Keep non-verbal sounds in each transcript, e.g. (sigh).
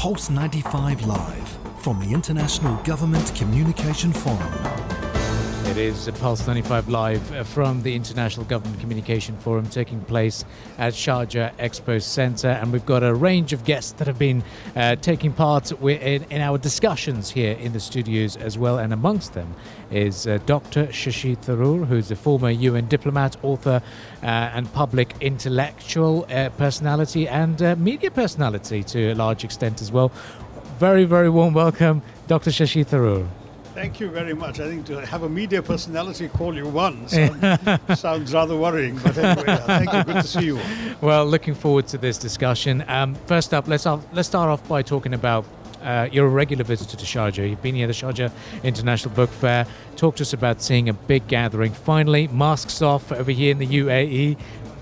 Pulse 95 Live from the International Government Communication Forum. It is Pulse 95 Live uh, from the International Government Communication Forum taking place at Sharjah Expo Centre. And we've got a range of guests that have been uh, taking part in, in, our discussions here in the studios as well. And amongst them is uh, Dr. Shashi Tharoor, who's a former UN diplomat, author, uh, and public intellectual uh, personality and uh, media personality to a large extent as well. Very, very warm welcome, Dr. Shashi Tharoor. Thank you very much. I think to have a media personality call you one (laughs) sound, sounds rather worrying. But anyway, thank you. Good to see you. (laughs) Well, looking forward to this discussion. Um, first up, let's let's start off by talking about. Uh, you're a regular visitor to Sharjah. You've been here at the Sharjah International Book Fair. Talk to us about seeing a big gathering. Finally, masks off over here in the UAE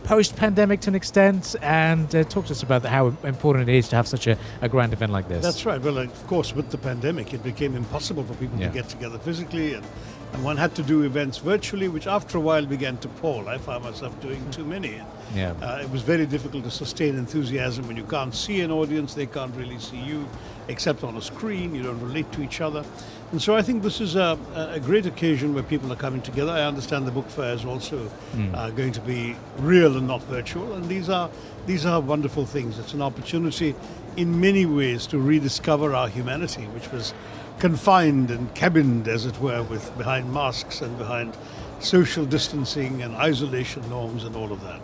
post-pandemic to an extent, and uh, talk to us about how important it is to have such a, a, grand event like this. That's right. Well, of course, with the pandemic, it became impossible for people yeah. to get together physically, and, and one had to do events virtually, which after a while began to pall. I found myself doing too many. Yeah. Uh, it was very difficult to sustain enthusiasm when you can't see an audience, they can't really see you, except on a screen. You don't relate to each other. And so I think this is a, a, great occasion where people are coming together. I understand the book fair is also mm. uh, going to be real and not virtual, and these are these are wonderful things. It's an opportunity, in many ways, to rediscover our humanity, which was confined and cabined, as it were, with behind masks and behind social distancing and isolation norms and all of that.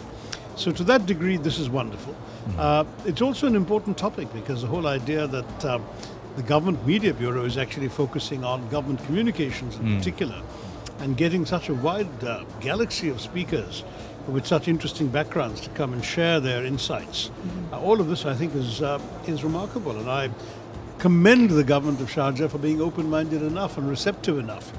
So to that degree, this is wonderful. Mm. Uh, it's also an important topic because the whole idea that um, the Government Media Bureau is actually focusing on government communications in mm. particular and getting such a wide uh, galaxy of speakers with such interesting backgrounds to come and share their insights. Mm-hmm. Uh, all of this, I think, is, uh, is remarkable. And I commend the government of Sharjah for being open minded enough and receptive enough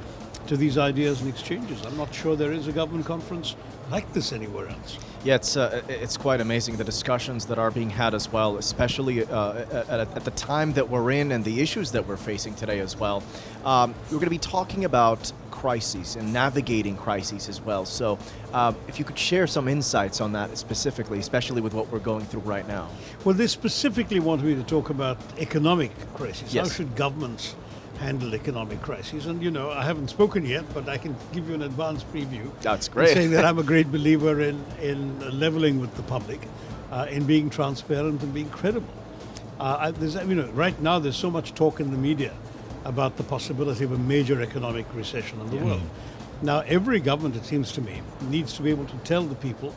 to these ideas and exchanges. I'm not sure there is a government conference like this anywhere else. Yeah, it's uh, it's quite amazing the discussions that are being had as well, especially uh, at, at, the time that we're in and the issues that we're facing today as well. Um, we're going to be talking about crises and navigating crises as well. So, uh, if you could share some insights on that specifically, especially with what we're going through right now. Well, they specifically want me to talk about economic crises. Yes. How should governments handle economic crises. And you know, I haven't spoken yet, but I can give you an advance preview. That's great. Saying that I'm a great (laughs) believer in in leveling with the public, uh, in being transparent and being credible. Uh, I, there's, you know, right now there's so much talk in the media about the possibility of a major economic recession in the yeah. world. Now, every government, it seems to me, needs to be able to tell the people,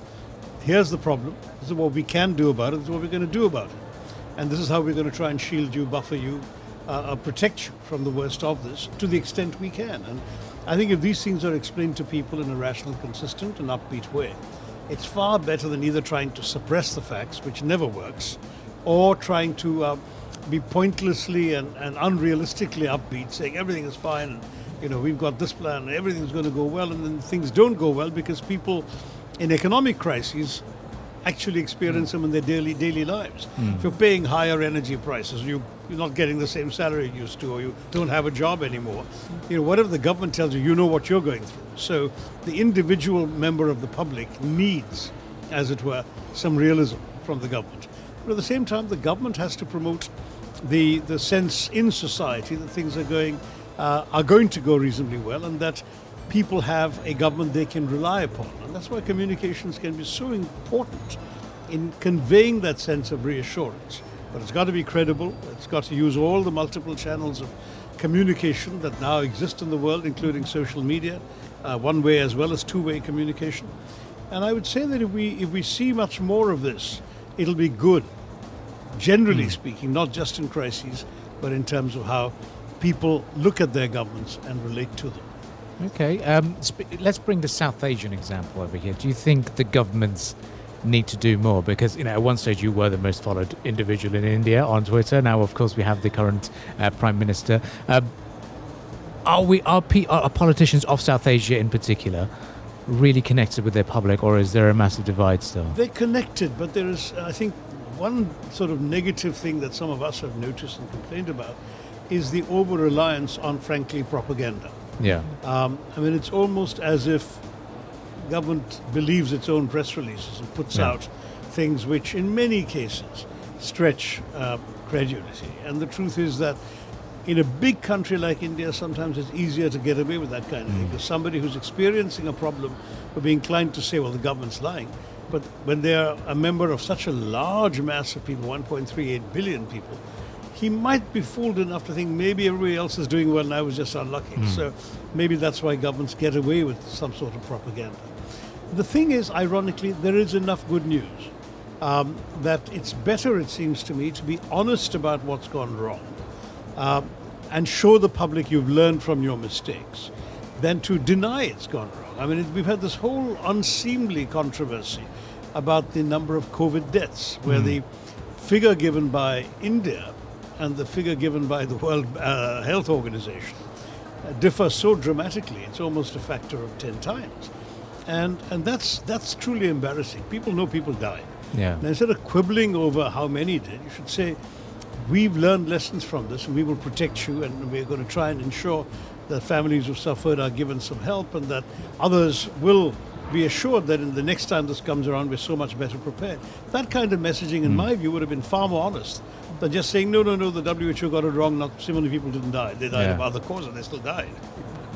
here's the problem, this is what we can do about it, this is what we're going to do about it. And this is how we're going to try and shield you, buffer you, uh, protect you from the worst of this to the extent we can. And I think if these things are explained to people in a rational, consistent, and upbeat way, it's far better than either trying to suppress the facts, which never works, or trying to uh, be pointlessly and, and, unrealistically upbeat, saying everything is fine, and you know we've got this plan, everything's going to go well, and then things don't go well because people in economic crises actually experience them in their daily daily lives. Mm. If you're paying higher energy prices, you you're not getting the same salary you used to, or you don't have a job anymore. You know, whatever the government tells you, you know what you're going through. So the individual member of the public needs, as it were, some realism from the government. But at the same time, the government has to promote the the sense in society that things are going uh, are going to go reasonably well, and that people have a government they can rely upon. And that's why communications can be so important in conveying that sense of reassurance. But it's got to be credible, it's got to use all the multiple channels of communication that now exist in the world, including social media, uh, one way as well as two way communication. And I would say that if we, if we see much more of this, it'll be good, generally mm. speaking, not just in crises, but in terms of how people look at their governments and relate to them. Okay, um, let's bring the South Asian example over here. Do you think the governments need to do more? Because you know, at one stage you were the most followed individual in India on Twitter. Now, of course, we have the current uh, prime minister. Uh, are we are, are politicians of South Asia in particular really connected with their public, or is there a massive divide still? They're connected, but there is, I think, one sort of negative thing that some of us have noticed and complained about is the over reliance on, frankly, propaganda. Yeah. Um, I mean, it's almost as if government believes its own press releases and puts yeah. out things which, in many cases, stretch uh, credulity. And the truth is that in a big country like India, sometimes it's easier to get away with that kind of thing. Because somebody who's experiencing a problem would be inclined to say, well, the government's lying. But when they are a member of such a large mass of people, 1.38 billion people, he might be fooled enough to think maybe everybody else is doing well and I was just unlucky. So maybe that's why governments get away with some sort of propaganda. The thing is, ironically, there is enough good news um, that it's better, it seems to me, to be honest about what's gone wrong um, and show the public you've learned from your mistakes than to deny it's gone wrong. I mean, it, we've had this whole unseemly controversy about the number of COVID deaths, where the figure given by India and the figure given by the World uh, Health Organization differ so dramatically. It's almost a factor of 10 times. And, and that's, that's truly embarrassing. People know people die. Yeah. Now, instead of quibbling over how many did, you should say, we've learned lessons from this and we will protect you and we're going to try and ensure that families who suffered are given some help and that others will be assured that in the next time this comes around, we're so much better prepared. That kind of messaging, in my view, would have been far more honest than just saying, no, no, no, the WHO got it wrong, not so many people didn't die. They died Yeah. of other causes, and they still died.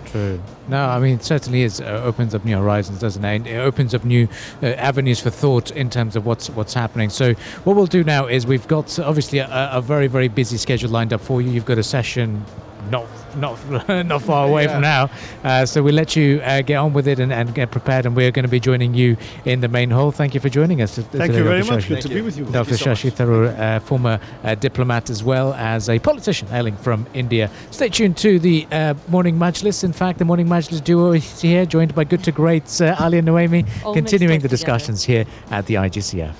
True. No, I mean, it certainly is. Uh, opens up new horizons, doesn't it? And it opens up new uh, avenues for thought in terms of what's what's happening. So, what we'll do now is we've got obviously a, a very very busy schedule lined up for you. You've got a session not not (laughs) not far away Yeah. from now. Uh, so we'll let you uh, get on with it and, and get prepared. And we're going to be joining you in the main hall. Thank you for joining us. t- Thank today, you very Dr. much. Shashi. Good to Thank be with you. Thank Dr. you so Shashi much. Tharoor, uh, former uh, diplomat as well as a politician hailing from India. Stay tuned to the uh, Morning Majlis. In fact, the Morning Majlis duo is here, joined by good to great uh, Ali and Noemi, All continuing the up together. discussions here at the IGCF.